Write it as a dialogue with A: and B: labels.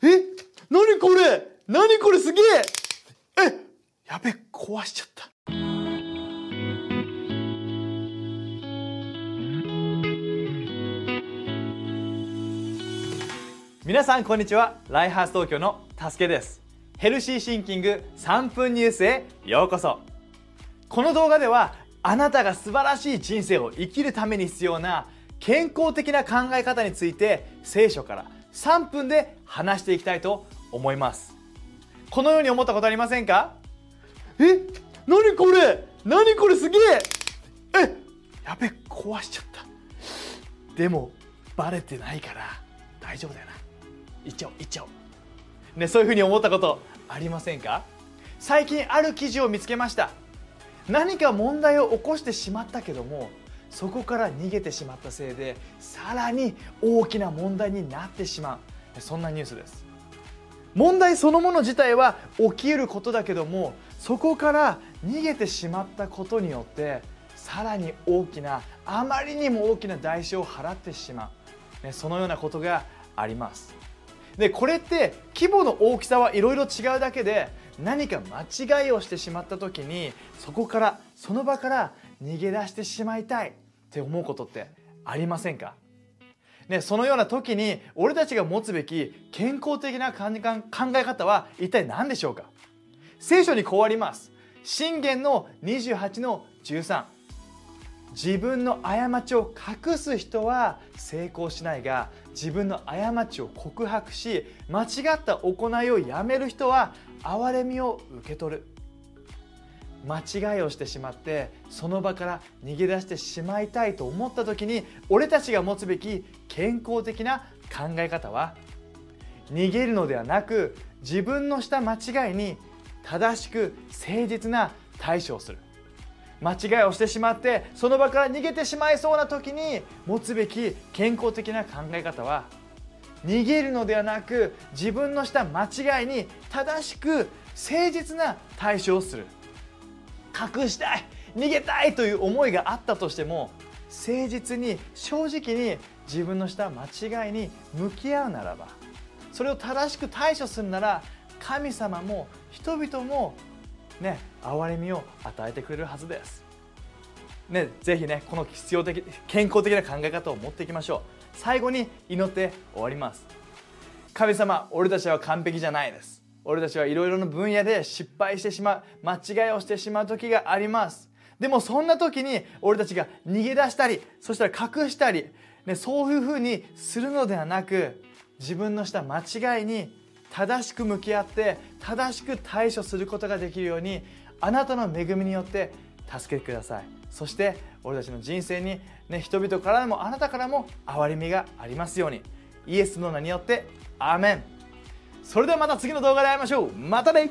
A: え？何これ？何これ？すげえ！え？やべ壊しちゃった。皆さんこんにちは。ライハース東京のたすけです。ヘルシーシンキング3分ニュースへようこそ。この動画ではあなたが素晴らしい人生を生きるために必要な健康的な考え方について聖書から3分で話していきたいと思います。このように思ったことありませんか？え何これ？何これすげえ！えやべ壊しちゃった。でもバレてないから大丈夫だよな。行っちゃおう行っちゃおう。ねそういうふうに思ったことありませんか？最近ある記事を見つけました。何か問題を起こしてしまったけどもそこから逃げてしまったせいでさらに大きな問題になってしまう。そんなニュースです。問題そのもの自体は起きることだけどもそこから逃げてしまったことによってさらに大きなあまりにも大きな代償を払ってしまう。そのようなことがあります。でこれって規模の大きさはいろいろ違うだけで何か間違いをしてしまった時にそこからその場から逃げ出してしまいたいって思うことってありませんか？ね、そのような時に俺たちが持つべき健康的な考え方は一体何でしょうか？聖書にこうあります。信玄の28の13自分の過ちを隠す人は成功しないが自分の過ちを告白し間違った行いをやめる人は憐れみを受け取る。間違いをしてしまってその場から逃げ出してしまいたいと思った時に俺たちが持つべき健康的な考え方は逃げるのではなく自分のした間違いに正しく誠実な対処をする。間違いをしてしまってその場から逃げてしまいそうな時に持つべき健康的な考え方は逃げるのではなく自分のした間違いに正しく誠実な対処をする。隠したい逃げたいという思いがあったとしても誠実に正直に自分のした間違いに向き合うならばそれを正しく対処するなら神様も人々もね憐れみを与えてくれるはずです。ね、ぜひねこの必要的健康的な考え方を持っていきましょう。最後に祈って終わります。神様俺たちは完璧じゃないです。俺たちはいろいろな分野で失敗してしまう間違いをしてしまう時があります。でもそんな時に俺たちが逃げ出したりそしたら隠したり、ね、そういうふうにするのではなく自分のした間違いに正しく向き合って正しく対処することができるようにあなたの恵みによって助けてください。そして俺たちの人生に、ね、人々からもあなたからも憐れみがありますように。イエスの名によってアーメン。それではまた次の動画で会いましょう。またね。